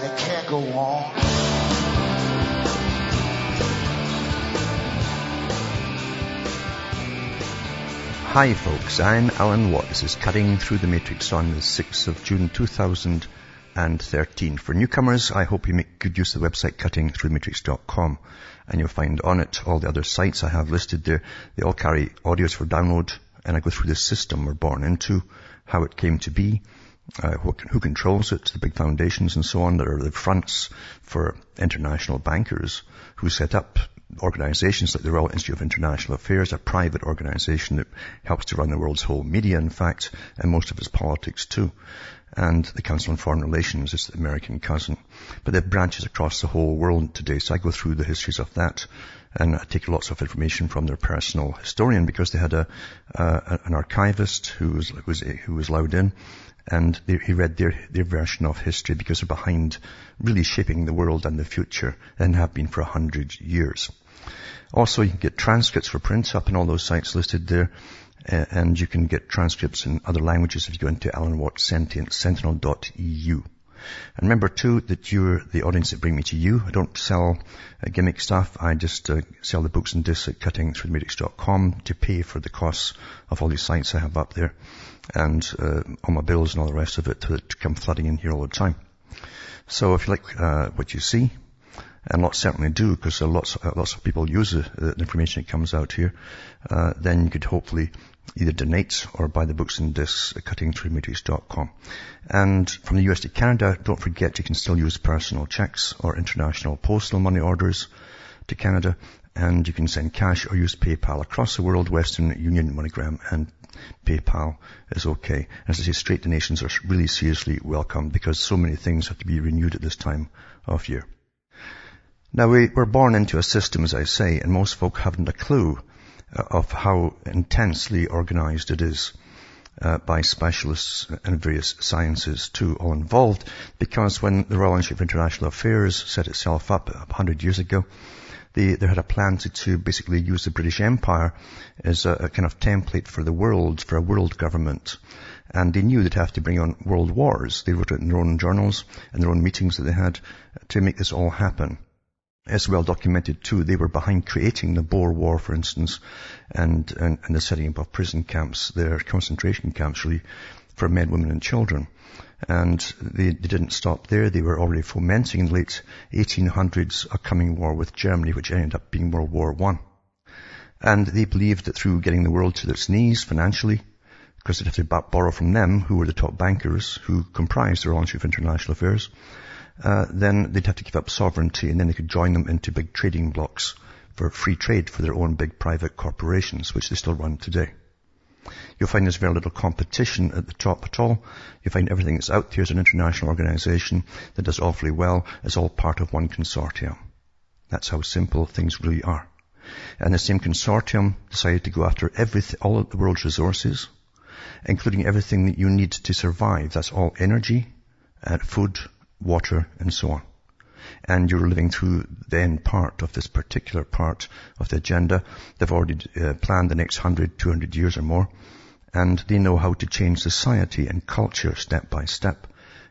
and it can't go on. Hi folks, I'm Alan Watt. This is Cutting Through the Matrix on the 6th of June 2013. For newcomers, I hope you make good use of the website cuttingthroughmatrix.com and you'll find on it all the other sites I have listed there. They all carry audios for download and I go through the system we're born into, how it came to be, uh, who, who, controls it, the big foundations and so on that are the fronts for international bankers who set up organizations like the Royal Institute of International Affairs, a private organization that helps to run the world's whole media, in fact, and most of its politics too. And the Council on Foreign Relations is the American cousin. But they have branches across the whole world today, so I go through the histories of that and I take lots of information from their personal historian because they had a, uh, an archivist who was, who was, who was allowed in and they, he read their, their version of history because they're behind really shaping the world and the future and have been for a hundred years. Also, you can get transcripts for print up in all those sites listed there. And you can get transcripts in other languages if you go into Alan Watt Sentinel.eu. And remember too that you're the audience that bring me to you. I don't sell uh, gimmick stuff. I just uh, sell the books and discs at cuttingthroughthematrix.com to pay for the costs of all these sites I have up there and uh, all my bills and all the rest of it to, to, come flooding in here all the time. So if you like uh, what you see, and lots certainly do because lots, uh, lots of people use the, the information that comes out here, uh, then you could hopefully either donate or buy the books and discs at cuttingthroughmatrix.com. And from the US to Canada, don't forget you can still use personal checks or international postal money orders to Canada. And you can send cash or use PayPal across the world, Western Union, MoneyGram, and PayPal is okay. As I say, straight donations are really seriously welcome because so many things have to be renewed at this time of year. Now we were born into a system, as I say, and most folk haven't a clue uh, of how intensely organized it is. Uh, by specialists and various sciences too, all involved, because when the Royal Institute of International Affairs set itself up a hundred years ago, they, they had a plan to, to basically use the British Empire as a, a, kind of template for the world, for a world government. And they knew they'd have to bring on world wars. They wrote it in their own journals and their own meetings that they had to make this all happen as well documented too. They were behind creating the Boer War, for instance, and, and, and the setting up of prison camps, their concentration camps really, for men, women and children. And they, they didn't stop there. They were already fomenting in the late 1800s a coming war with Germany, which ended up being World War One. And they believed that through getting the world to its knees financially, because they'd have to borrow from them, who were the top bankers, who comprised the Royal Institute of International Affairs, uh, then they'd have to give up sovereignty and then they could join them into big trading blocks for free trade for their own big private corporations, which they still run today. You'll find there's very little competition at the top at all. You'll find everything that's out there is an international organization that does awfully well is all part of one consortium. That's how simple things really are. And the same consortium decided to go after everything, all of the world's resources, including everything that you need to survive. That's all energy, uh, food, water, and so on. And you're living through then part of this particular part of the agenda. They've already uh, planned the next 100, 200 years or more. And they know how to change society and culture step by step.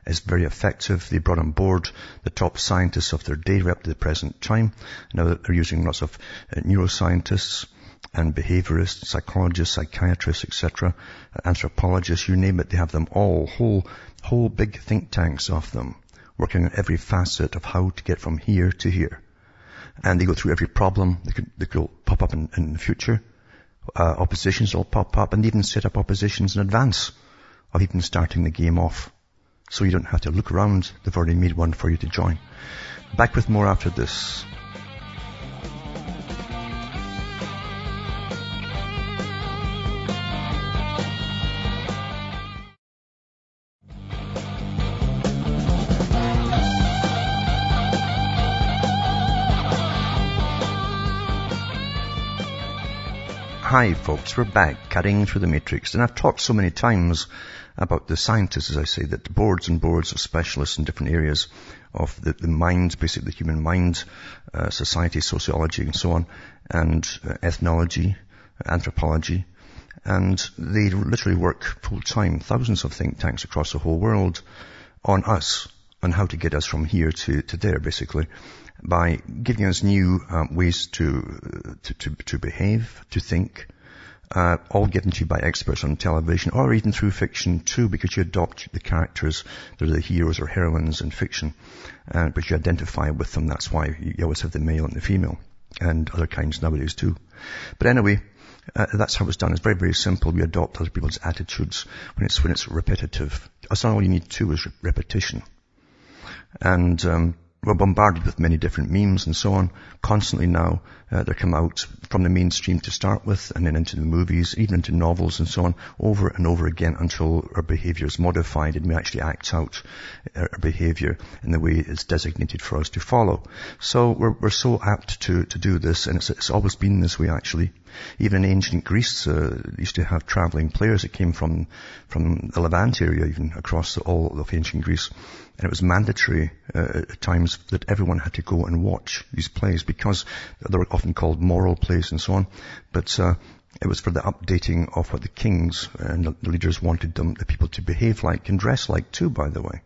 It's very effective. They brought on board the top scientists of their day up to the present time. Now they're using lots of uh, neuroscientists and behaviorists, psychologists, psychiatrists, etc., anthropologists, you name it, they have them all, whole, whole big think tanks of them working on every facet of how to get from here to here. And they go through every problem that could, that could pop up in, in the future. Uh, oppositions will pop up and even set up oppositions in advance of even starting the game off. So you don't have to look around. They've already made one for you to join. Back with more after this. Hi folks, we're back cutting through the matrix. And I've talked so many times about the scientists, as I say, that boards and boards of specialists in different areas of the, the mind, basically the human mind, uh, society, sociology and so on, and uh, ethnology, anthropology, and they literally work full time, thousands of think tanks across the whole world on us, on how to get us from here to, to there basically by giving us new um, ways to, to, to, to, behave, to think, uh, all given to you by experts on television or even through fiction too, because you adopt the characters that are the heroes or heroines in fiction, uh, but you identify with them. That's why you always have the male and the female, and other kinds nowadays too. But anyway, uh, that's how it's done. It's very, very simple. We adopt other people's attitudes when it's when it's repetitive. That's all you need to do is repetition. And um, we're bombarded with many different memes and so on constantly now. Uh, they come out from the mainstream to start with and then into the movies, even into novels and so on, over and over again until our behavior is modified and we actually act out our behavior in the way it's designated for us to follow. So we're, we're so apt to, to do this and it's, it's always been this way actually. Even in ancient Greece, uh, used to have traveling players that came from, from the Levant area, even across all of ancient Greece. And it was mandatory uh, at times that everyone had to go and watch these plays because they were often called moral plays and so on. But uh, it was for the updating of what the kings and the leaders wanted them, the people to behave like and dress like too, by the way.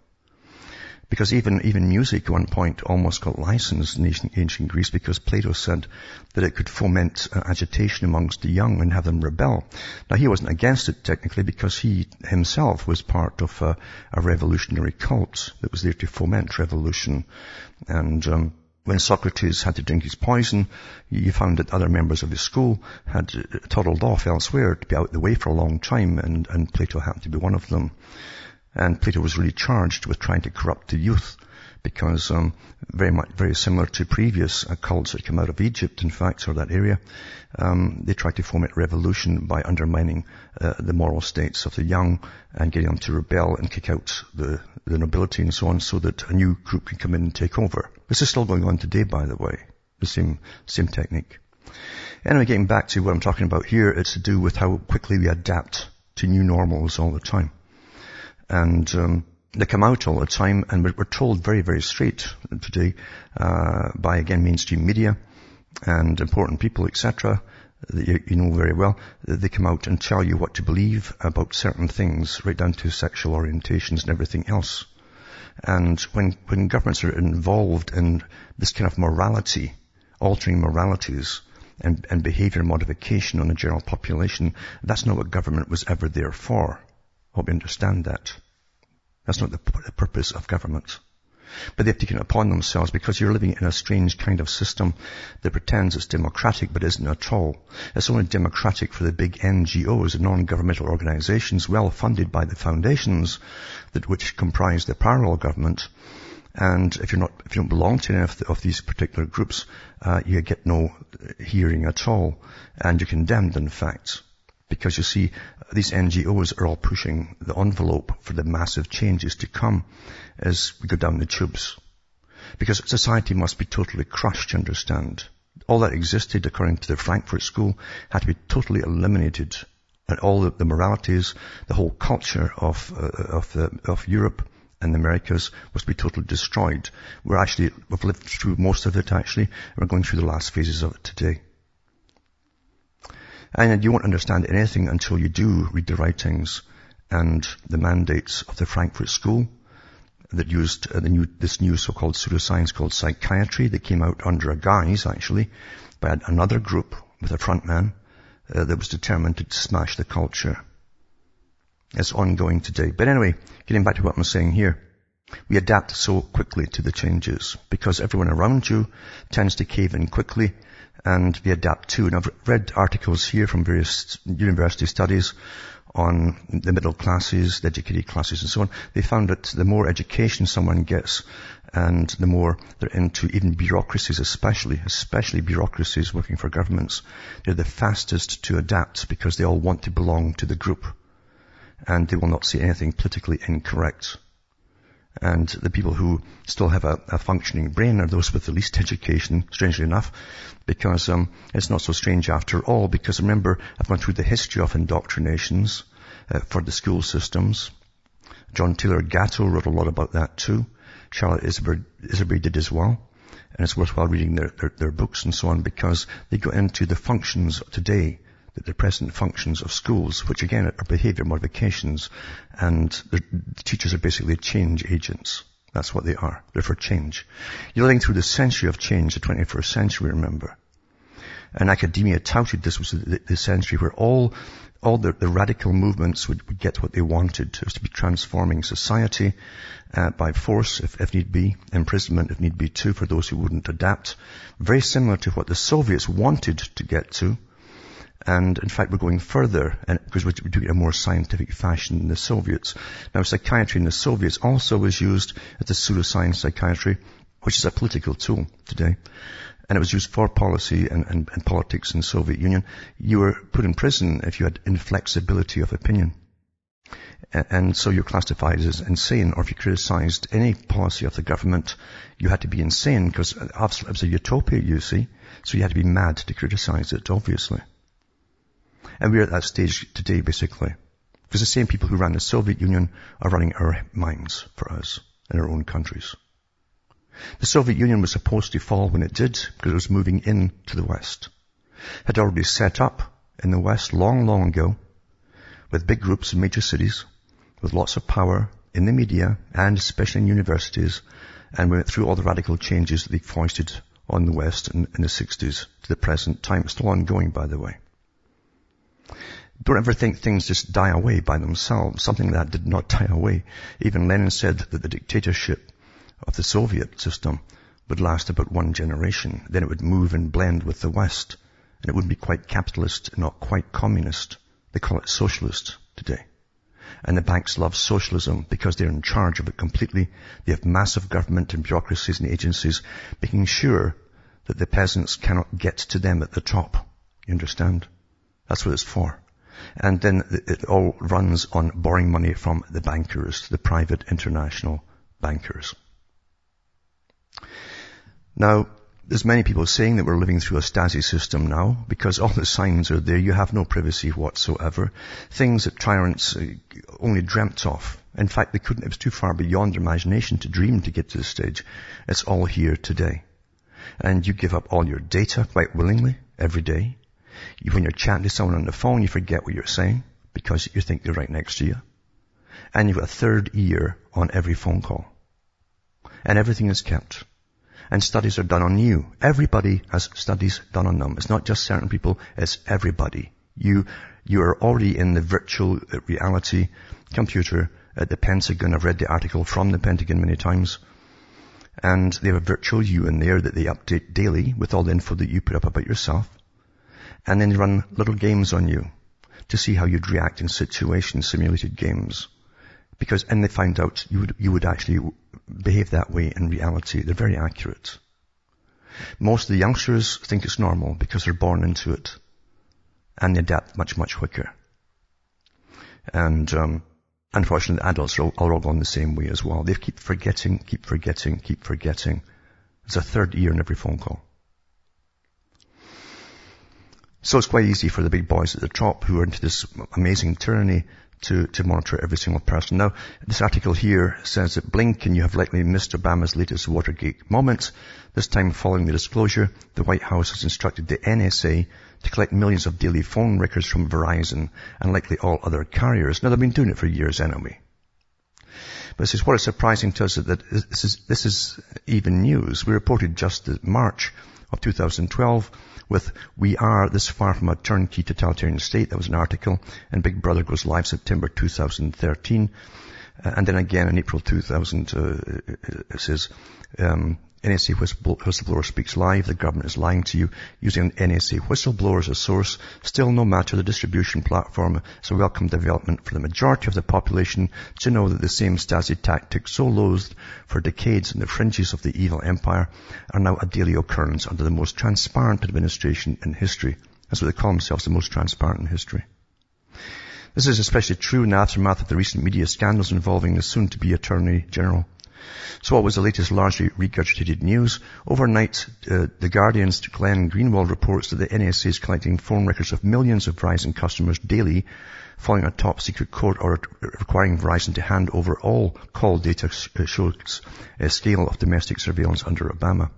Because even, even music at one point almost got licensed in ancient, ancient Greece because Plato said that it could foment uh, agitation amongst the young and have them rebel. Now he wasn't against it technically because he himself was part of a, a revolutionary cult that was there to foment revolution. And, um, when Socrates had to drink his poison, you found that other members of his school had uh, toddled off elsewhere to be out the way for a long time, and, and Plato happened to be one of them. And Plato was really charged with trying to corrupt the youth because um, very much very similar to previous uh, cults that come out of Egypt, in fact, or that area, um, they tried to foment revolution by undermining uh, the moral states of the young and getting them to rebel and kick out the, the nobility and so on, so that a new group can come in and take over. This is still going on today, by the way, the same same technique. Anyway, getting back to what I'm talking about here, it's to do with how quickly we adapt to new normals all the time. And um, they come out all the time, and we're, we're told very, very straight today uh, by again mainstream media and important people, etc. That you, you, know very well. They come out and tell you what to believe about certain things, right down to sexual orientations and everything else. And when when governments are involved in this kind of morality, altering moralities, and, and behavior modification on the general population, that's not what government was ever there for. Hope you understand that. That's not the, the purpose of government. But they've taken it upon themselves because you're living in a strange kind of system that pretends it's democratic but isn't at all. It's only democratic for the big NGOs, the non-governmental organizations, well funded by the foundations that, which comprise the parallel government. And if you're not, if you don't belong to any of, the, of these particular groups, uh, you get no hearing at all. And you're condemned, in fact. Because you see, these NGOs are all pushing the envelope for the massive changes to come as we go down the tubes. Because society must be totally crushed, you understand. All that existed according to the Frankfurt School had to be totally eliminated. And all the, the moralities, the whole culture of, uh, of, the, of Europe and the Americas was to be totally destroyed. We're actually, we've lived through most of it actually. We're going through the last phases of it today. And you won't understand anything until you do read the writings and the mandates of the Frankfurt School that used uh, new, this new so-called pseudoscience called psychiatry that came out under a guise, actually, by another group with a front man uh, that was determined to smash the culture. It's ongoing today. But anyway, getting back to what I'm saying here. We adapt so quickly to the changes because everyone around you tends to cave in quickly and they adapt too. And I've read articles here from various university studies on the middle classes, the educated classes and so on. They found that the more education someone gets and the more they're into even bureaucracies especially, especially bureaucracies working for governments, they're the fastest to adapt because they all want to belong to the group and they will not say anything politically incorrect. And the people who still have a, a functioning brain are those with the least education, strangely enough, because um, it's not so strange after all. Because remember, I've gone through the history of indoctrinations uh, for the school systems. John Taylor Gatto wrote a lot about that too. Charlotte Iserbyt did as well. And it's worthwhile reading their, their, their books and so on because they go into the functions today the present functions of schools, which again are behavior modifications, and the, teachers are basically change agents. That's what they are. They're for change. You're living through the century of change, the 21st century, remember. And academia touted this was the, the century where all, all the, the radical movements would, would, get what they wanted. It was to be transforming society uh, by force, if, if need be, imprisonment, if need be, too, for those who wouldn't adapt. Very similar to what the Soviets wanted to get to and in fact, we're going further and, because we're doing it in a more scientific fashion than the Soviets. Now, psychiatry in the Soviets also was used as a pseudoscience psychiatry, which is a political tool today. And it was used for policy and, and, and politics in the Soviet Union. You were put in prison if you had inflexibility of opinion. And so you're classified as insane, or if you criticized any policy of the government, you had to be insane because uh, it was a utopia, you see. So you had to be mad to criticize it, obviously. And we're at that stage today, basically. Because the same people who ran the Soviet Union are running our minds for us in our own countries. The Soviet Union was supposed to fall when it did because it was moving in to the West. It Had already set up in the West long, long ago with big groups in major cities with lots of power in the media and especially in universities and went through all the radical changes that they foisted on the West in, in the 60s to the present time. It's still ongoing, by the way. Don't ever think things just die away by themselves. Something that did not die away. Even Lenin said that the dictatorship of the Soviet system would last about one generation. Then it would move and blend with the West. And it would be quite capitalist, not quite communist. They call it socialist today. And the banks love socialism because they're in charge of it completely. They have massive government and bureaucracies and agencies making sure that the peasants cannot get to them at the top. You understand? That's what it's for. And then it all runs on borrowing money from the bankers, the private international bankers. Now, there's many people saying that we're living through a Stasi system now because all the signs are there. You have no privacy whatsoever. Things that tyrants uh, only dreamt of. In fact, they couldn't, it was too far beyond their imagination to dream to get to this stage. It's all here today. And you give up all your data quite willingly every day. You, when you're chatting to someone on the phone, you forget what you're saying because you think they're right next to you. And you've got a third ear on every phone call. And everything is kept. And studies are done on you. Everybody has studies done on them. It's not just certain people, it's everybody. You, you are already in the virtual reality computer at the Pentagon. I've read the article from the Pentagon many times. And they have a virtual you in there that they update daily with all the info that you put up about yourself and then run little games on you to see how you'd react in situations, simulated games. Because, and they find out you would, you would actually behave that way in reality. They're very accurate. Most of the youngsters think it's normal because they're born into it. And they adapt much, much quicker. And, um, unfortunately, adults are all, are all gone the same way as well. They keep forgetting, keep forgetting, keep forgetting. There's a third ear in every phone call. So it's quite easy for the big boys at the top who are into this amazing tyranny to, to monitor every single person. Now, this article here says that blink and you have likely missed Obama's latest Watergate moment. This time following the disclosure, the White House has instructed the NSA to collect millions of daily phone records from Verizon and likely all other carriers. Now, they've been doing it for years anyway. But this is what is surprising to us that this is, this is even news. We reported just in March of 2012 with We Are This Far From a Turnkey Totalitarian State. That was an article. And Big Brother goes live September 2013. Uh, and then again in April 2000, uh, it says, um, NSA whistleblower speaks live. The government is lying to you using NSA whistleblower as a source. Still no matter the distribution platform. It's a welcome development for the majority of the population to know that the same Stasi tactics so loathed for decades in the fringes of the evil empire are now a daily occurrence under the most transparent administration in history. That's what they call themselves, the most transparent in history. This is especially true in the aftermath of the recent media scandals involving the soon-to-be Attorney General So what was the latest largely regurgitated news? Overnight, uh, The Guardian's Glenn Greenwald reports that the NSA is collecting phone records of millions of Verizon customers daily following a top secret court order requiring Verizon to hand over all call data uh, shows a scale of domestic surveillance under Obama.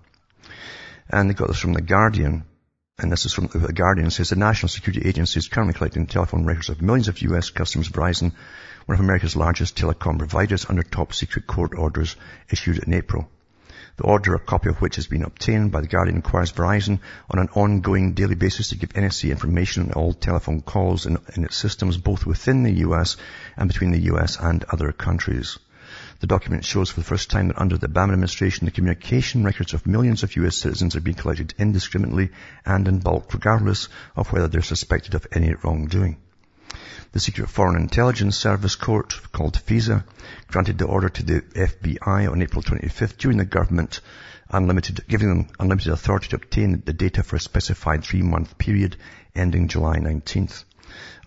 And they got this from The Guardian. And this is from The Guardian. Says the National Security Agency is currently collecting telephone records of millions of U.S. customers. Verizon one of America's largest telecom providers under top secret court orders issued in April. The order, a copy of which has been obtained by The Guardian, requires Verizon on an ongoing daily basis to give NSA information on all telephone calls in, in, its systems both within the US and between the US and other countries. The document shows for the first time that under the Obama administration, the communication records of millions of US citizens are being collected indiscriminately and in bulk, regardless of whether they're suspected of any wrongdoing. The Secret Foreign Intelligence Service Court, called FISA, granted the order to the FBI on April 25th during the government unlimited, giving them unlimited authority to obtain the data for a specified three-month period ending July 19th.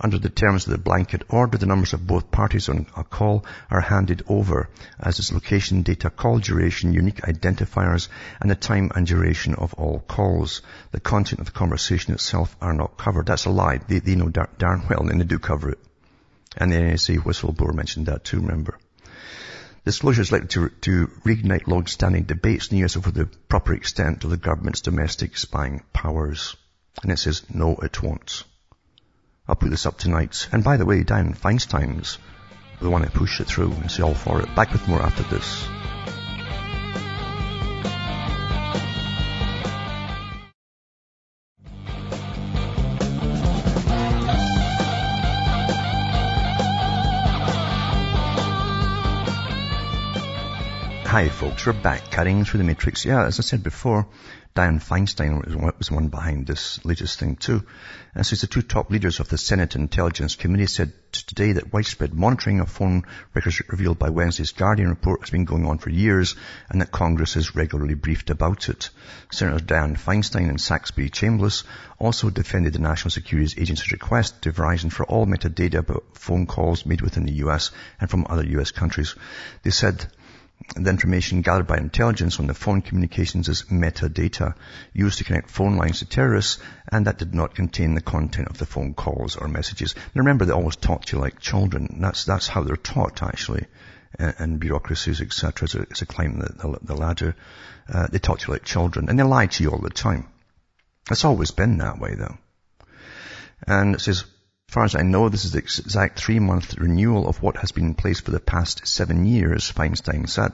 Under the terms of the blanket order, the numbers of both parties on a call are handed over, as is location data, call duration, unique identifiers, and the time and duration of all calls. The content of the conversation itself are not covered. That's a lie. They, they know dar- darn well, and they do cover it. And the NSA whistleblower mentioned that too, remember. Disclosure is likely to, to reignite long-standing debates in the US over the proper extent of the government's domestic spying powers. And it says, no, it won't. I'll put this up tonight. And by the way, Dianne Feinstein's the one to pushed it through and say all for it. Back with more after this. Hi folks, we're back cutting through the matrix. Yeah, as I said before, Dianne Feinstein was one behind this latest thing too. And so the two top leaders of the Senate Intelligence Committee said today that widespread monitoring of phone records revealed by Wednesday's Guardian report has been going on for years and that Congress is regularly briefed about it. Senator Dianne Feinstein and Saxby Chambliss also defended the National Security Agency's request to Verizon for all metadata about phone calls made within the US and from other US countries. They said the information gathered by intelligence on the phone communications is metadata used to connect phone lines to terrorists and that did not contain the content of the phone calls or messages. Now remember they always talk to you like children. That's, that's how they're taught actually. And, bureaucracies, etc., as a, a climb the, the, the ladder. Uh, they talk to you like children and they lie to you all the time. It's always been that way though. And it says, as far as I know, this is the exact three-month renewal of what has been in place for the past seven years, Feinstein said.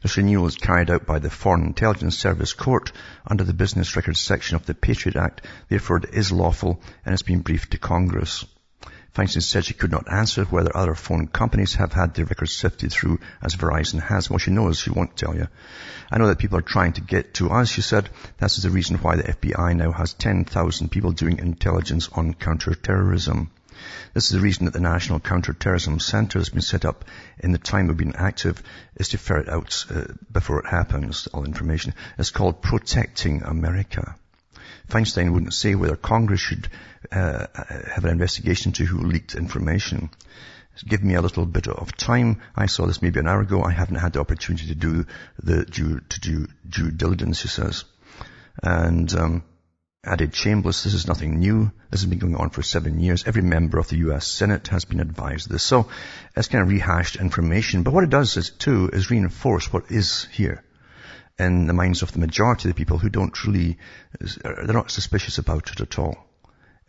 This renewal is carried out by the Foreign Intelligence Service Court under the Business Records section of the Patriot Act. Therefore, it is lawful and has been briefed to Congress. Feinstein said she could not answer whether other phone companies have had their records sifted through as Verizon has. Well, she knows, she won't tell you. I know that people are trying to get to us, she said. This is the reason why the FBI now has 10,000 people doing intelligence on counterterrorism. This is the reason that the National Counterterrorism Center has been set up in the time of being active is to ferret out uh, before it happens, all information. It's called Protecting America. Feinstein wouldn't say whether Congress should uh, have an investigation to who leaked information. Give me a little bit of time. I saw this maybe an hour ago. I haven't had the opportunity to do the due, to do due diligence, he says. And um, added Chambliss, this is nothing new. This has been going on for seven years. Every member of the U.S. Senate has been advised of this. So it's kind of rehashed information. But what it does is, too, is reinforce what is here in the minds of the majority of the people who don't really, they're not suspicious about it at all.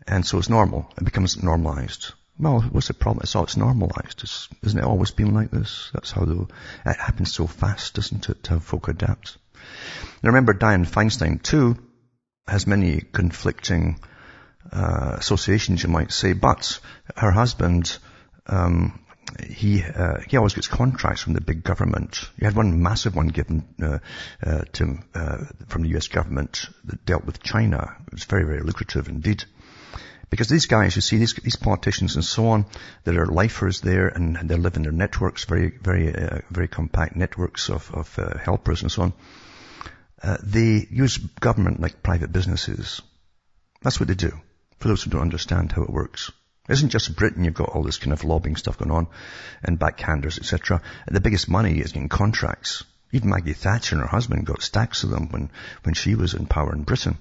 And so it's normal. It becomes normalized. Well, what's the problem? It's all it's normalized. It's, isn't it always been like this? That's how the, it happens so fast, doesn't it, how folk adapt. Now remember, Dianne Feinstein too has many conflicting uh, associations, you might say, but her husband, um, he uh, he always gets contracts from the big government. He had one massive one given uh, uh, to him uh, from the U.S. government that dealt with China. It was very very lucrative indeed. Because these guys, you see, these, these politicians and so on, there are lifers there and they live in their networks, very, very, uh, very compact networks of, of uh, helpers and so on. They use government like private businesses. That's what they do. For those who don't understand how it works. It isn't just Britain, you've got all this kind of lobbying stuff going on, and backhanders, etc. The biggest money is in contracts. Even Maggie Thatcher and her husband got stacks of them when, when she was in power in Britain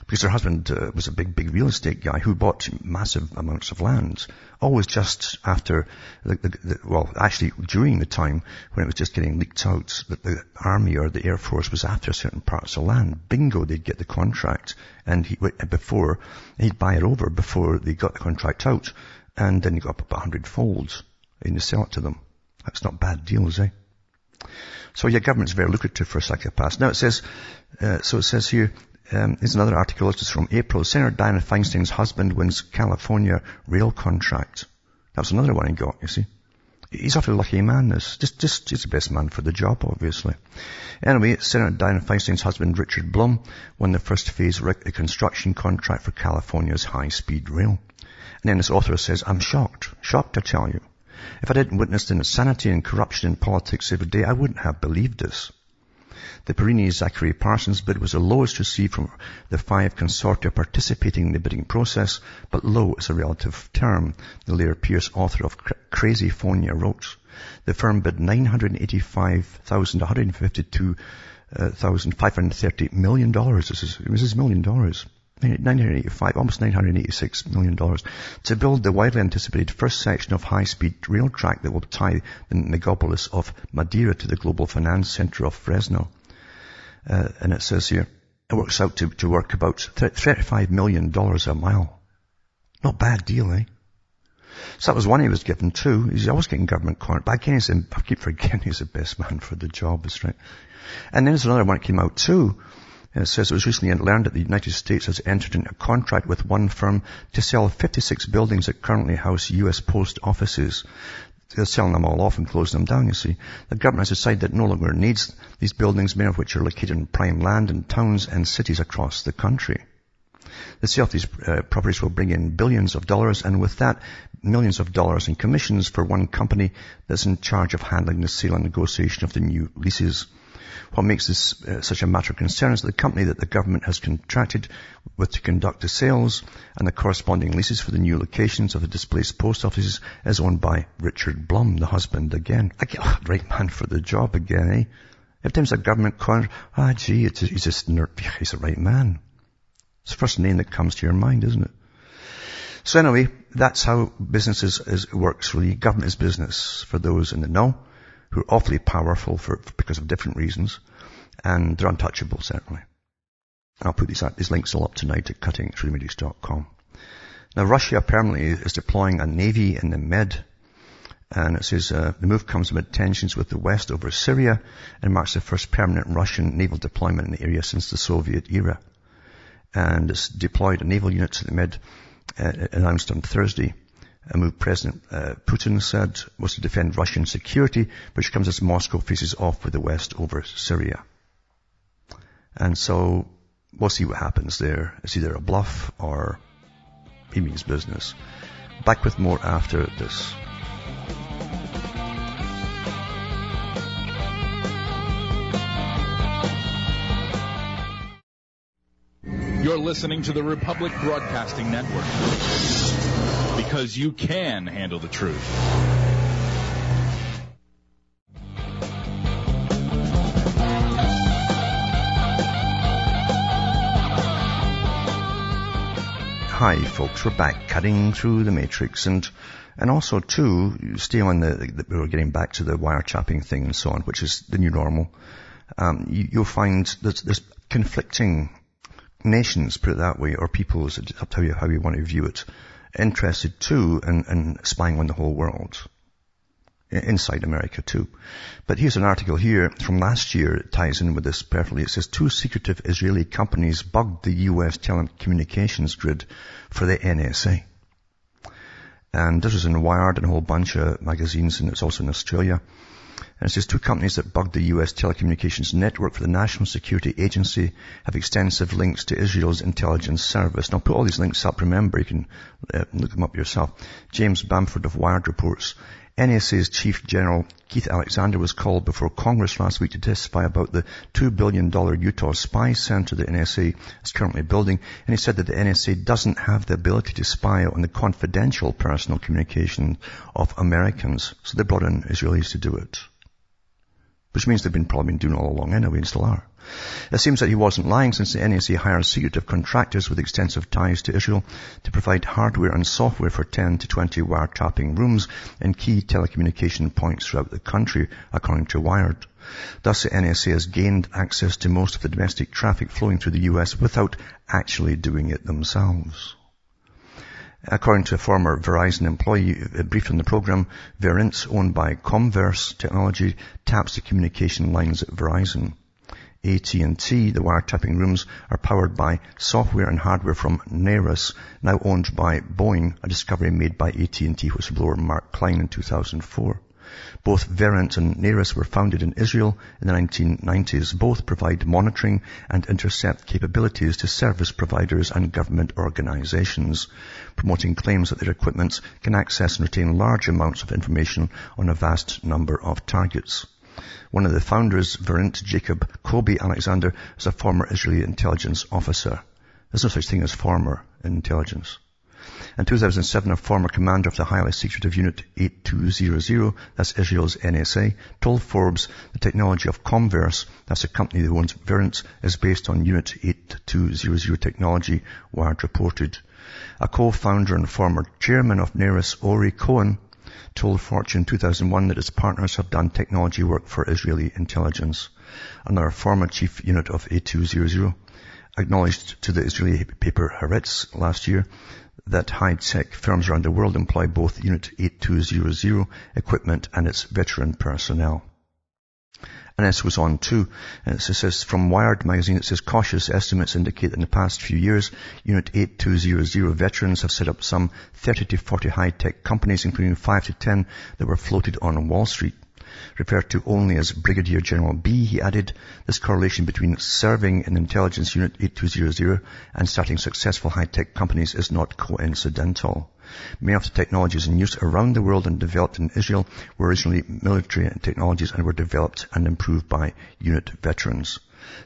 because her husband uh, was a big, big real estate guy who bought massive amounts of land. Always just after, the, the, the, well, actually during the time when it was just getting leaked out that the army or the air force was after certain parts of land. Bingo, they'd get the contract, and he before he'd buy it over before they got the contract out, and then he got up a hundred folds and you sell it to them. That's not bad deals, eh? So yeah, government's very lucrative for psychopaths. Now it says, uh, so it says here, um, here's another article. This is from April. Senator Dianne Feinstein's husband wins California rail contract. That's another one he got, you see. He's awfully lucky man, this. Just, just, he's the best man for the job, obviously. Anyway, Senator Dianne Feinstein's husband, Richard Blum, won the first phase construction contract for California's high-speed rail. And then this author says, I'm shocked. Shocked, I tell you. If I didn't witness the insanity and corruption in politics every day, I wouldn't have believed this. The Perini Zachry Parsons bid was the lowest received from the five consortia participating in the bidding process, but low is a relative term, the Lear Pierce author of Crazifornia wrote. The firm bid $985,152,530 uh, million. This is, this is million dollars. 985, almost 986 million dollars to build the widely anticipated first section of high-speed rail track that will tie the megapolis of Madera to the global finance center of Fresno. Uh, and it says here, it works out to, to work about $35 million a mile. Not bad deal, eh? So that was one he was given too. He's always getting government contract. But again, he's in, I keep forgetting he's the best man for the job, that's right. And then there's another one that came out too. And it says it was recently learned that the United States has entered into a contract with one firm to sell 56 buildings that currently house U.S. post offices. They're selling them all off and closing them down, you see. The government has decided that no longer needs these buildings, many of which are located in prime land in towns and cities across the country. The sale of these uh, properties will bring in billions of dollars and with that, millions of dollars in commissions for one company that's in charge of handling the sale and negotiation of the new leases. What makes this uh, such a matter of concern is the company that the government has contracted with to conduct the sales and the corresponding leases for the new locations of the displaced post offices is owned by Richard Blum, the husband again. Again, oh, right man for the job again, eh? Every time a government contract, ah gee, it's, he's just, he's the right man. It's the first name that comes to your mind, isn't it? So anyway, that's how business is, is, works really. Government is business for those in the know who are awfully powerful for, because of different reasons, and they're untouchable, certainly. I'll put these, these links all up tonight at cuttingthroughthematrix.com. Now, Russia apparently is deploying a navy in the Med, and it says uh, the move comes amid tensions with the West over Syria and marks the first permanent Russian naval deployment in the area since the Soviet era. And it's deployed a naval unit to the Med, uh, announced on Thursday President uh, Putin said was to defend Russian security, which comes as Moscow faces off with the West over Syria. And so we'll see what happens there. It's either a bluff or he means business. Back with more after this. You're listening to the Republic Broadcasting Network because you can handle the truth. Hi folks, we're back cutting through the matrix and and also too, stay on the, the we're getting back to the wire chopping thing and so on, which is the new normal. Um, you, will find that there's conflicting nations, put it that way, or peoples, up to how you, how you want to view it, interested too in, in spying on the whole world. Inside America too. But here's an article here from last year. It ties in with this perfectly. It says two secretive Israeli companies bugged the U.S. telecommunications grid for the NSA. And this was in Wired and a whole bunch of magazines and it's also in Australia. And it says two companies that bugged the U.S. telecommunications network for the National Security Agency have extensive links to Israel's intelligence service. And I'll put all these links up. Remember, you can uh, look them up yourself. James Bamford of Wired reports NSA's Chief General Keith Alexander was called before Congress last week to testify about the $2 billion Utah spy center the NSA is currently building, and he said that the NSA doesn't have the ability to spy on the confidential personal communication of Americans, so they brought in Israelis to do it. Which means they've been probably been doing all along anyway and still are. It seems that he wasn't lying since the NSA hires secretive contractors with extensive ties to Israel to provide hardware and software for 10 to 20 wiretapping rooms in key telecommunication points throughout the country, according to Wired. Thus, the NSA has gained access to most of the domestic traffic flowing through the US without actually doing it themselves. According to a former Verizon employee briefed on the program, Verint, owned by Comverse Technology, taps the communication lines at Verizon. AT&T, the wiretapping rooms, are powered by software and hardware from Narus, now owned by Boeing, a discovery made by AT&T whistleblower Mark Klein in 2004. Both Verint and Narus were founded in Israel in the 1990s. Both provide monitoring and intercept capabilities to service providers and government organizations, promoting claims that their equipment can access and retain large amounts of information on a vast number of targets. One of the founders, Verint Jacob Kobi Alexander, is a former Israeli intelligence officer. There's no such thing as former intelligence. In 2007, a former commander of the highly secretive Unit 8200, that's Israel's NSA, told Forbes the technology of Comverse, that's a company that owns Verint, is based on Unit 8200 technology, Wired reported. A co-founder and former chairman of Narus, Ori Cohen, told Fortune 2001 that its partners have done technology work for Israeli intelligence. Another former chief unit of 8200 acknowledged to the Israeli paper Haaretz last year that high-tech firms around the world employ both Unit 8200 equipment and its veteran personnel. And this was on too. And it says from Wired magazine, it says cautious estimates indicate that in the past few years, Unit 8200 veterans have set up some 30 to 40 high-tech companies, including 5 to 10 that were floated on Wall Street. Referred to only as Brigadier General B, he added, this correlation between serving in Intelligence Unit 8200 and starting successful high-tech companies is not coincidental. Many of the technologies in use around the world and developed in Israel were originally military technologies and were developed and improved by unit veterans.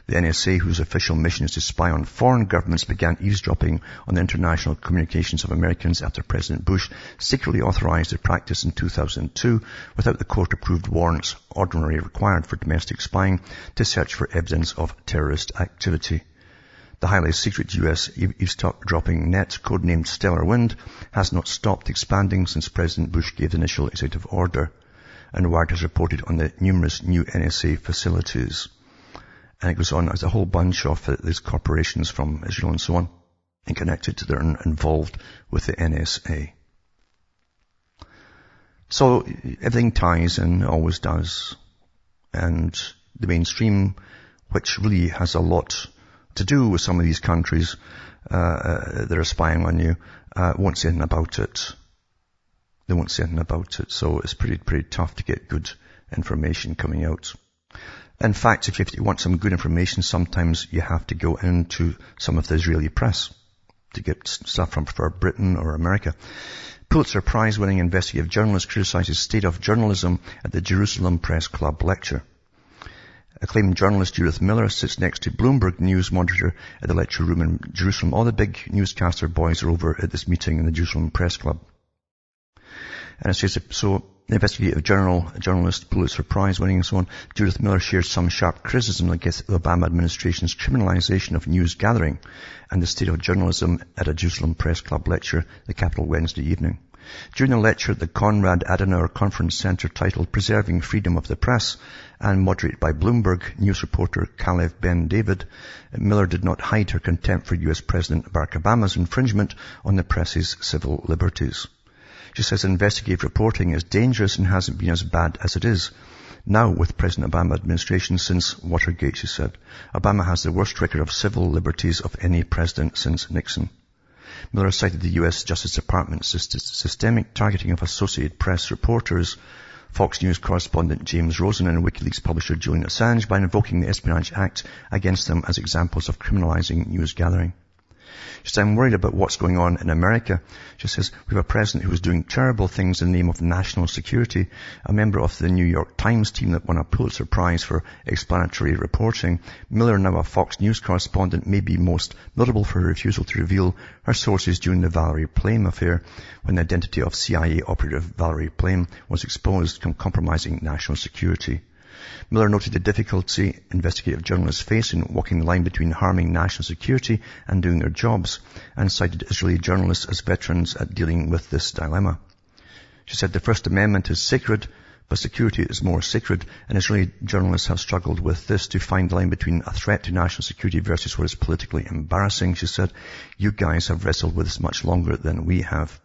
The NSA, whose official mission is to spy on foreign governments, began eavesdropping on the international communications of Americans after President Bush secretly authorized the practice in 2002 without the court-approved warrants ordinarily required for domestic spying to search for evidence of terrorist activity. The highly secret US eavesdropping net, codenamed Stellar Wind, has not stopped expanding since President Bush gave the initial executive order. And Wired has reported on the numerous new NSA facilities. And it goes on as a whole bunch of uh, these corporations from Israel and so on, and connected to their involved with the NSA. So everything ties and always does. And the mainstream, which really has a lot to do with some of these countries uh, uh, that are spying on you uh, won't say anything about it. They won't say anything about it. So it's pretty, pretty tough to get good information coming out. In fact, if you want some good information, sometimes you have to go into some of the Israeli press to get stuff from for Britain or America. Pulitzer Prize winning investigative journalist criticizes state of journalism at the Jerusalem Press Club lecture. Acclaimed journalist Judith Miller sits next to Bloomberg News monitor at the lecture room in Jerusalem. All the big newscaster boys are over at this meeting in the Jerusalem Press Club. And it says, so investigative journal, journalist, Pulitzer Prize winning and so on, Judith Miller shares some sharp criticism against the Obama administration's criminalization of news gathering and the state of journalism at a Jerusalem Press Club lecture, the capital Wednesday evening. During a lecture at the Konrad Adenauer Conference Center titled Preserving Freedom of the Press and moderated by Bloomberg news reporter Calev Ben David, Miller did not hide her contempt for US President Barack Obama's infringement on the press's civil liberties. She says investigative reporting is dangerous and hasn't been as bad as it is. Now with President Obama administration since Watergate, she said. Obama has the worst record of civil liberties of any president since Nixon. Miller cited the U.S. Justice Department's systemic targeting of Associated Press reporters, Fox News correspondent James Rosen and WikiLeaks publisher Julian Assange by invoking the Espionage Act against them as examples of criminalizing news gathering. She says, I'm worried about what's going on in America. She says, we have a president who is doing terrible things in the name of national security. A member of the New York Times team that won a Pulitzer Prize for explanatory reporting. Miller, now a Fox News correspondent, may be most notable for her refusal to reveal her sources during the Valerie Plame affair, when the identity of CIA operative Valerie Plame was exposed compromising national security. Miller noted the difficulty investigative journalists face in walking the line between harming national security and doing their jobs, and cited Israeli journalists as veterans at dealing with this dilemma. She said the First Amendment is sacred, but security is more sacred, and Israeli journalists have struggled with this to find the line between a threat to national security versus what is politically embarrassing. She said, you guys have wrestled with this much longer than we have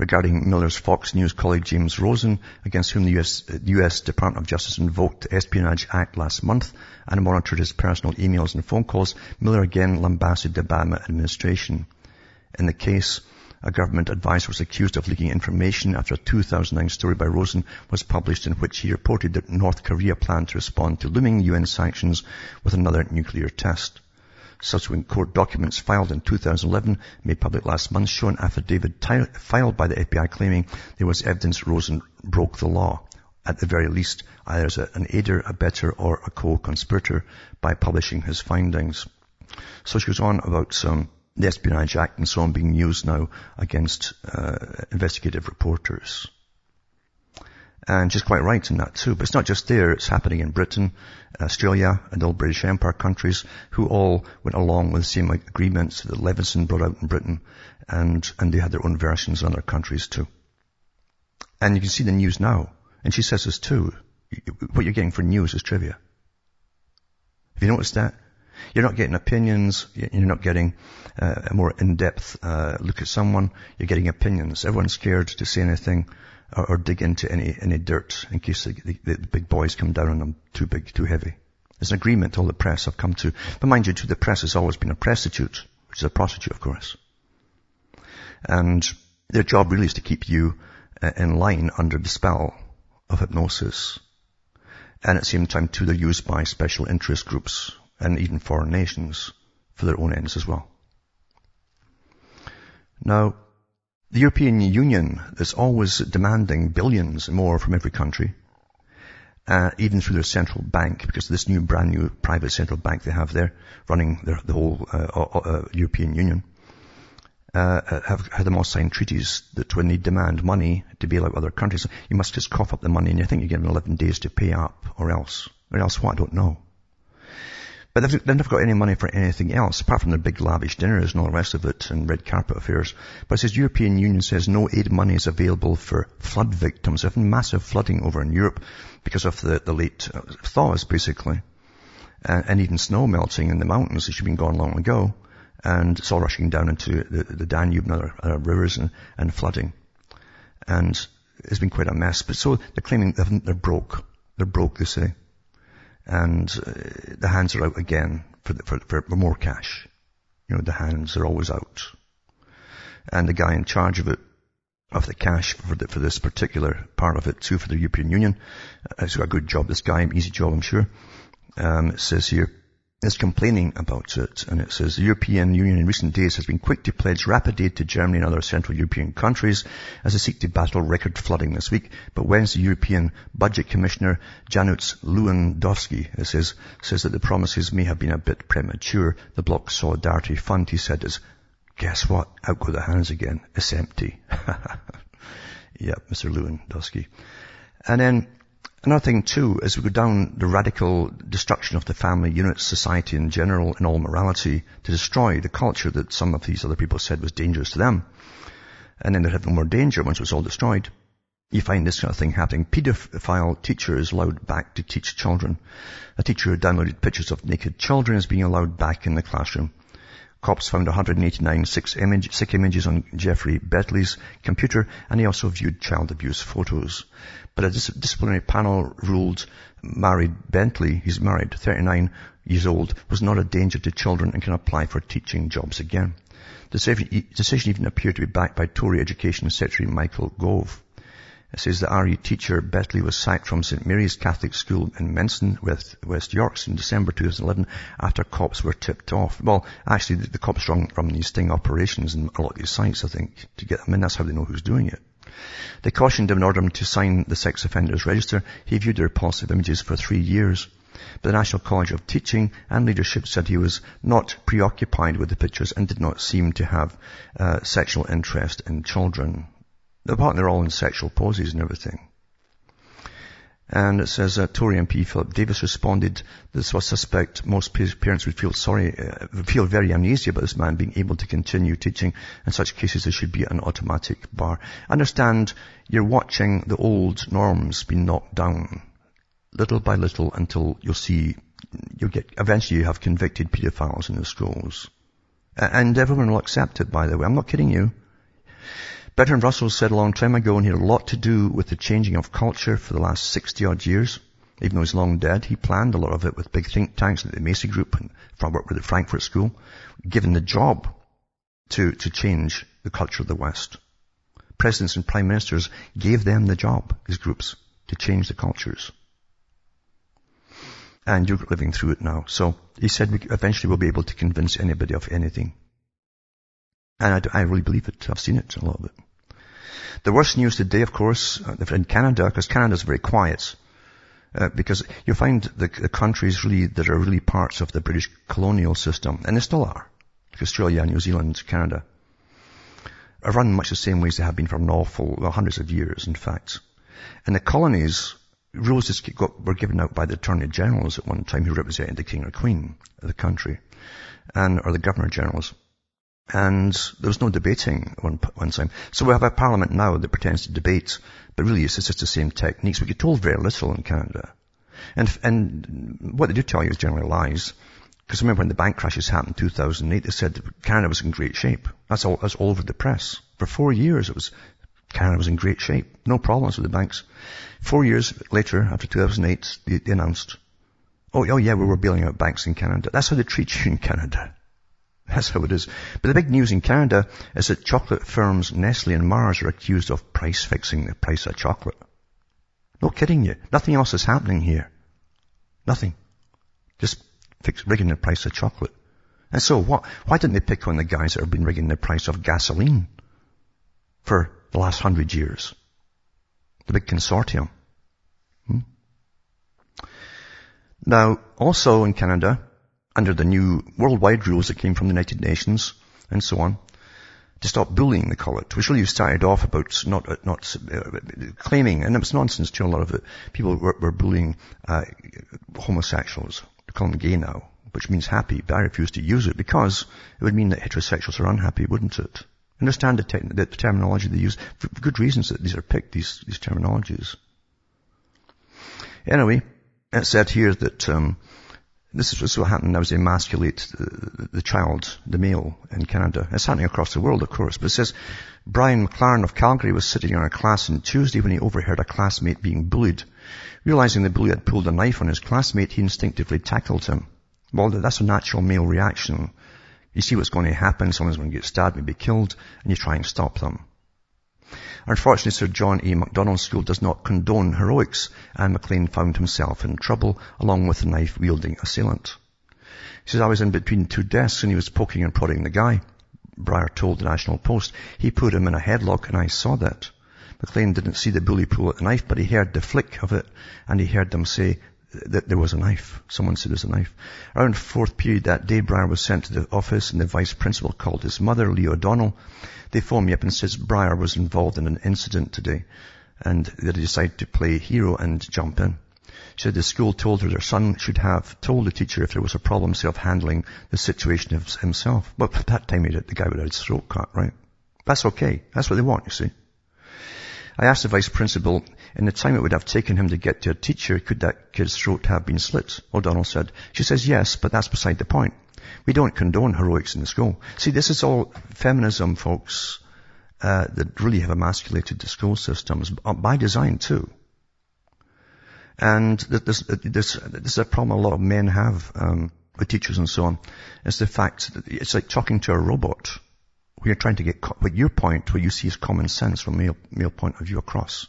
regarding Miller's Fox News colleague James Rosen, against whom the US, US, Department of Justice invoked the Espionage Act last month and monitored his personal emails and phone calls, Miller again lambasted the Obama administration. In the case, a government advisor was accused of leaking information after a 2009 story by Rosen was published in which he reported that North Korea planned to respond to looming UN sanctions with another nuclear test. Subsequent court documents filed in 2011 made public last month show an affidavit filed by the FBI claiming there was evidence Rosen broke the law. At the very least, either as an aider, abettor, or a co-conspirator by publishing his findings. So she goes on about um, the Espionage Act and so on being used now against uh, investigative reporters. And she's quite right in that too. But it's not just there, it's happening in Britain, Australia, and all British Empire countries who all went along with the same agreements that Leveson brought out in Britain and, and they had their own versions in other countries too. And you can see the news now. And she says this too. What you're getting for news is trivia. Have you noticed that? You're not getting opinions. You're not getting uh, a more in-depth uh, look at someone. You're getting opinions. Everyone's scared to say anything or, or dig into any, any dirt in case the, the, the, big boys come down on them too big, too heavy. There's an agreement all the press have come to. But mind you, too, the press has always been a prostitute, which is a prostitute, of course. And their job really is to keep you uh, in line under the spell of hypnosis. And at the same time, too, they're used by special interest groups and even foreign nations for their own ends as well. Now, the European Union is always demanding billions more from every country, uh, even through their central bank, because this new brand new private central bank they have there, running their, the whole uh, uh, European Union, uh, have had them all sign treaties that when they demand money to bail out other countries, you must just cough up the money and you think you're given 11 days to pay up, or else, or else what? I don't know. But they've, they've never got any money for anything else, apart from their big lavish dinners and all the rest of it and red carpet affairs. But it says European Union says no aid money is available for flood victims. There's massive flooding over in Europe because of the, the late uh, thaws, basically. And, and, even snow melting in the mountains, which have been gone long ago. And it's all rushing down into the, the Danube and other rivers and, and flooding. And it's been quite a mess. But so they're claiming they're broke. They're broke, they say and uh, the hands are out again for, the, for, for more cash. You know, the hands are always out. And the guy in charge of it, of the cash for, the, for this particular part of it too, for the European Union, uh, has got a good job, this guy, easy job, I'm sure. Um, it says here, is complaining about it. And it says the European Union in recent days has been quick to pledge rapid aid to Germany and other Central European countries as they seek to battle record flooding this week. But Wednesday, European Budget Commissioner Janusz Lewandowski it says, says that the promises may have been a bit premature. The Bloc Solidarity Fund, he said, is, guess what? Out go the hands again. It's empty. yep, Mr. Lewandowski. And then Another thing too, as we go down the radical destruction of the family unit, society in general, and all morality, to destroy the culture that some of these other people said was dangerous to them. And then they'd have no more danger once it was all destroyed. You find this kind of thing happening. Pedophile teachers allowed back to teach children. A teacher who downloaded pictures of naked children is being allowed back in the classroom. Cops found 189 sick, image, sick images on Jeffrey Bentley's computer, and he also viewed child abuse photos. But a dis- disciplinary panel ruled married Bentley, he's married, 39 years old, was not a danger to children and can apply for teaching jobs again. The decision even appeared to be backed by Tory Education Secretary Michael Gove. It says the RE teacher Betley was sacked from St. Mary's Catholic School in Menston, West, West Yorks in December 2011 after cops were tipped off. Well, actually the, the cops run from these sting operations in a lot of these sites, I think, to get them in. That's how they know who's doing it. They cautioned him in order to sign the sex offenders register. He viewed the repulsive images for three years. But the National College of Teaching and Leadership said he was not preoccupied with the pictures and did not seem to have uh, sexual interest in children. Apart they're all in sexual poses and everything. And it says uh, Tory MP Philip Davies responded, this was suspect most parents would feel sorry, uh, feel very uneasy about this man being able to continue teaching. In such cases there should be an automatic bar. Understand you're watching the old norms being knocked down little by little until you'll see, you'll get, eventually you have convicted pedophiles in the schools. And everyone will accept it by the way. I'm not kidding you. Bertrand Russell said a long time ago, and he had a lot to do with the changing of culture for the last 60 odd years. Even though he's long dead, he planned a lot of it with big think tanks like the Macy Group and from work with the Frankfurt School, given the job to, to change the culture of the West. Presidents and prime ministers gave them the job, these groups, to change the cultures. And you're living through it now. So he said we eventually we'll be able to convince anybody of anything. And I, I really believe it. I've seen it a lot of it. The worst news today, of course, uh, in Canada, because Canada is very quiet, uh, because you find the, the, countries really that are really parts of the British colonial system, and they still are, like Australia, New Zealand, Canada, are run much the same ways they have been for an awful, well, hundreds of years, in fact. And the colonies, rules got, were given out by the Attorney Generals at one time who represented the King or Queen of the country, and, or the Governor Generals. And there was no debating one, one time. So we have a parliament now that pretends to debate, but really it's just the same techniques. We get told very little in Canada. And, and what they do tell you is generally lies. Because remember when the bank crashes happened in 2008, they said Canada was in great shape. That's all, that's all over the press. For four years it was, Canada was in great shape. No problems with the banks. Four years later, after 2008, they, they announced, oh, oh yeah, we were bailing out banks in Canada. That's how they treat you in Canada. That's how it is. But the big news in Canada is that chocolate firms Nestle and Mars are accused of price fixing the price of chocolate. No kidding you. Nothing else is happening here. Nothing. Just fix, rigging the price of chocolate. And so what, why didn't they pick on the guys that have been rigging the price of gasoline for the last hundred years? The big consortium. Hmm? Now, also in Canada, under the new worldwide rules that came from the United Nations and so on, to stop bullying, they call it, which really started off about not, uh, not uh, claiming, and it was nonsense too, a lot of it. People were, were bullying uh, homosexuals. They call them gay now, which means happy, but I refuse to use it because it would mean that heterosexuals are unhappy, wouldn't it? Understand the, te- the terminology they use, for good reasons that these are picked, these, these terminologies. Anyway, it said here that um, this is what happened is they emasculate the, the, child, the male in Canada. It's happening across the world, of course. But it says, Brian McLaren of Calgary was sitting in a class on Tuesday when he overheard a classmate being bullied. Realizing the bully had pulled a knife on his classmate, he instinctively tackled him. Well, that's a natural male reaction. You see what's going to happen, someone's going to get stabbed, maybe killed, and you try and stop them. Unfortunately, Sir John A. Macdonald School does not condone heroics, and McLean found himself in trouble along with the knife-wielding assailant. He says, I was in between two desks and he was poking and prodding the guy. Briar told the National Post. He put him in a headlock and I saw that. McLean didn't see the bully pull at the knife, but he heard the flick of it and he heard them say that there was a knife. Someone said there was a knife. Around fourth period that day, Briar was sent to the office and the vice principal called his mother, Leo O'Donnell, they phone me up and says Briar was involved in an incident today and they decided to play hero and jump in. She said the school told her their son should have told the teacher if there was a problem self-handling the situation himself. But at that time the guy would have his throat cut, right? That's okay. That's what they want, you see. I asked the vice principal, in the time it would have taken him to get to a teacher, could that kid's throat have been slit? O'Donnell said. She says yes, but that's beside the point. We don't condone heroics in the school. See, this is all feminism, folks, uh, that really have emasculated the school systems uh, by design too. And this, this, this is a problem a lot of men have um, with teachers and so on. It's the fact that it's like talking to a robot. We are trying to get what your point, what you see as common sense from male, male point of view across.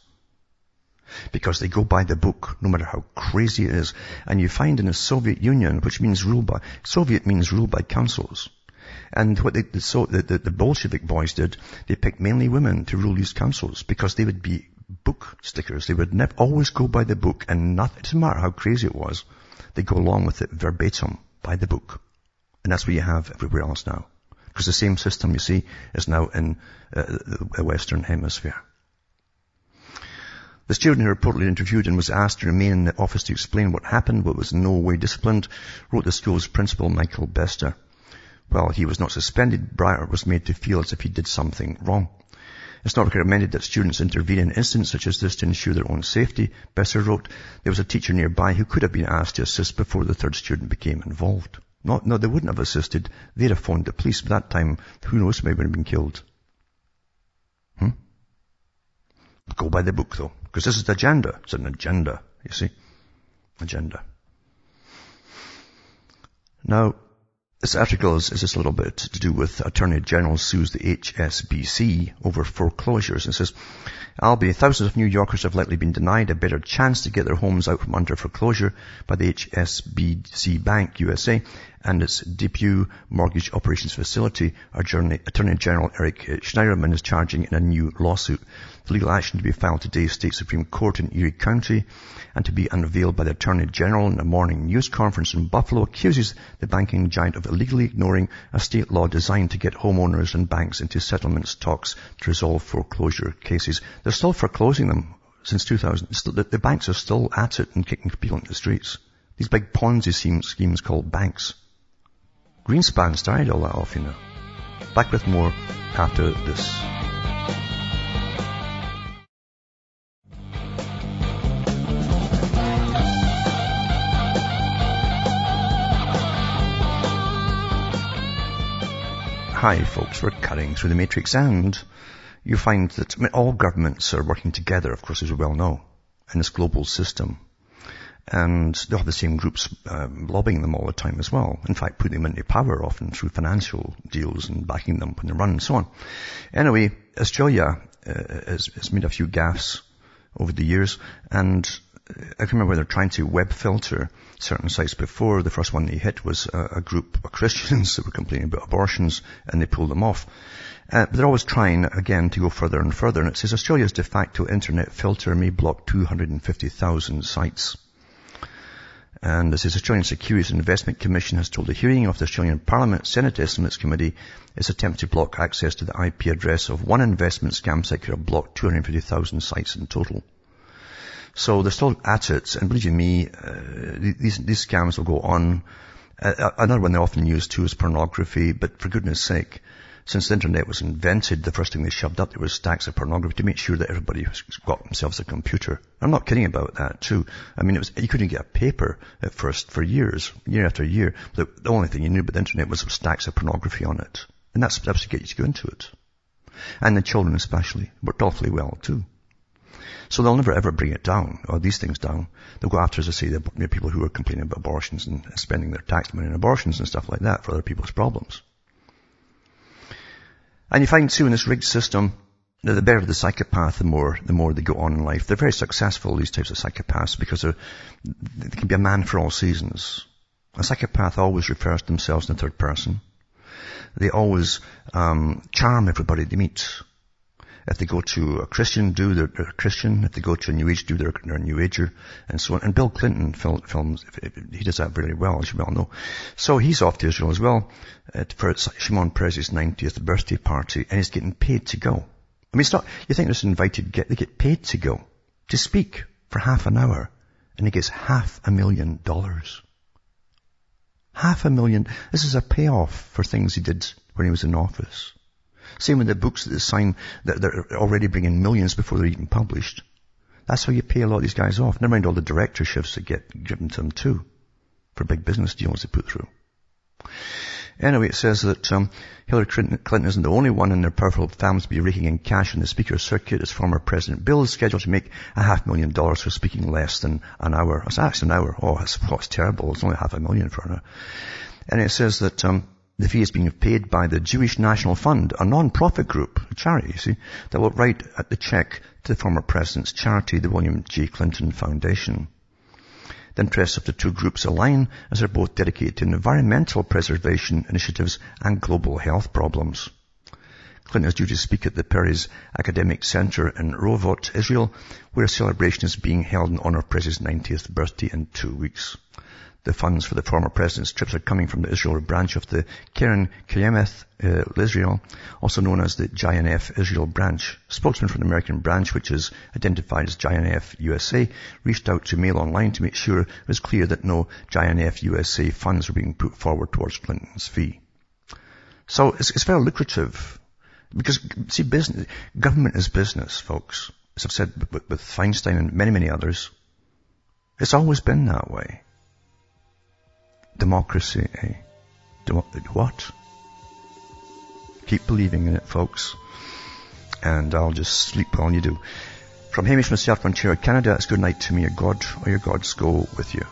Because they go by the book, no matter how crazy it is. And you find in the Soviet Union, which means ruled by, Soviet means ruled by councils. And what they, the, so, the, the, the Bolshevik boys did, they picked mainly women to rule these councils because they would be book stickers. They would never always go by the book and not, it doesn't matter how crazy it was, they go along with it verbatim by the book. And that's what you have everywhere else now. Because the same system, you see, is now in uh, the Western Hemisphere. The student who reportedly interviewed and was asked to remain in the office to explain what happened but was in no way disciplined wrote the school's principal, Michael Bester. Well, he was not suspended. Briar was made to feel as if he did something wrong. It's not recommended that students intervene in incidents such as this to ensure their own safety. Besser wrote, there was a teacher nearby who could have been asked to assist before the third student became involved. No, no, they wouldn't have assisted. They'd have phoned the police. By that time, who knows, maybe would have been killed. Hmm? Go by the book though. Because this is the agenda. It's an agenda, you see. Agenda. Now, this article is, is, just a little bit to do with Attorney General sues the HSBC over foreclosures. It says, albeit thousands of New Yorkers have likely been denied a better chance to get their homes out from under foreclosure by the HSBC Bank USA and its Depew mortgage operations facility, Attorney General Eric Schneiderman is charging in a new lawsuit. The legal action to be filed today, State Supreme Court in Erie County, and to be unveiled by the Attorney General in a morning news conference in Buffalo, accuses the banking giant of illegally ignoring a state law designed to get homeowners and banks into settlements talks to resolve foreclosure cases. They're still foreclosing them since 2000. The banks are still at it and kicking people into the streets. These big Ponzi schemes called banks. Greenspan started all that off, uh, you know. Back with more after this. Hi folks, we're cutting through the matrix and you find that I mean, all governments are working together, of course, as we well know, in this global system. And they have the same groups um, lobbying them all the time as well. In fact, putting them into power often through financial deals and backing them when they run and so on. Anyway, Australia uh, has, has made a few gaffes over the years and I can remember they're trying to web filter certain sites before. The first one they hit was a, a group of Christians that were complaining about abortions and they pulled them off. Uh, but they're always trying, again, to go further and further. And it says Australia's de facto internet filter may block 250,000 sites. And this is Australian Securities Investment Commission has told a hearing of the Australian Parliament Senate Estimates Committee its attempt to block access to the IP address of one investment scam site could have blocked 250,000 sites in total. So they're still at it, and believe you me, uh, these, these scams will go on. Uh, uh, another one they often use too is pornography, but for goodness sake, since the internet was invented, the first thing they shoved up there was stacks of pornography to make sure that everybody got themselves a computer. I'm not kidding about that too. I mean, it was, you couldn't get a paper at first for years, year after year. The, the only thing you knew about the internet was stacks of pornography on it. And that's, that's to get you to go into it. And the children especially worked awfully well too. So they'll never ever bring it down, or these things down. They'll go after, as I say, the people who are complaining about abortions and spending their tax money on abortions and stuff like that for other people's problems. And you find too in this rigged system, that the better the psychopath, the more, the more they go on in life. They're very successful, these types of psychopaths, because they can be a man for all seasons. A psychopath always refers to themselves in the third person. They always um, charm everybody they meet. If they go to a Christian, do they're, a Christian. If they go to a New Age, do they're, a New Ager, and so on. And Bill Clinton film, films, he does that very well, as you well know. So he's off to Israel as well for Shimon Peres's 90th birthday party, and he's getting paid to go. I mean, it's not, you think there's invited, get, they get paid to go, to speak for half an hour, and he gets half a million dollars. Half a million. This is a payoff for things he did when he was in office. Same with the books that they sign that they're already bringing millions before they're even published. That's how you pay a lot of these guys off. Never mind all the directorships that get given to them too for big business deals they put through. Anyway, it says that um, Hillary Clinton isn't the only one in their powerful family to be raking in cash in the speaker circuit as former President Bill is scheduled to make a half million dollars for speaking less than an hour. Actually an hour. Oh, that's, oh, that's terrible. It's only half a million for an hour. And it says that um, The fee is being paid by the Jewish National Fund, a non-profit group, a charity, you see, that will write at the check to the former president's charity, the William J. Clinton Foundation. The interests of the two groups align as they're both dedicated to environmental preservation initiatives and global health problems. Clinton is due to speak at the Peres Academic Center in Rehovot, Israel, where a celebration is being held in honor of President's 90th birthday in two weeks. The funds for the former president's trips are coming from the Israel branch of the Keren Kayemet uh, Israel, also known as the JNF Israel branch. Spokesman from the American branch, which is identified as JNF USA, reached out to Mail Online to make sure it was clear that no JNF USA funds were being put forward towards Clinton's fee. So it's, it's very lucrative because, see, business, government is business, folks. As I've said with, with Feinstein and many, many others. It's always been that way. Democracy, eh? What? Keep believing in it, folks. And I'll just sleep while you do. From Hamish myself, Ontario, Canada, it's good night to me. Your God or your gods go with you.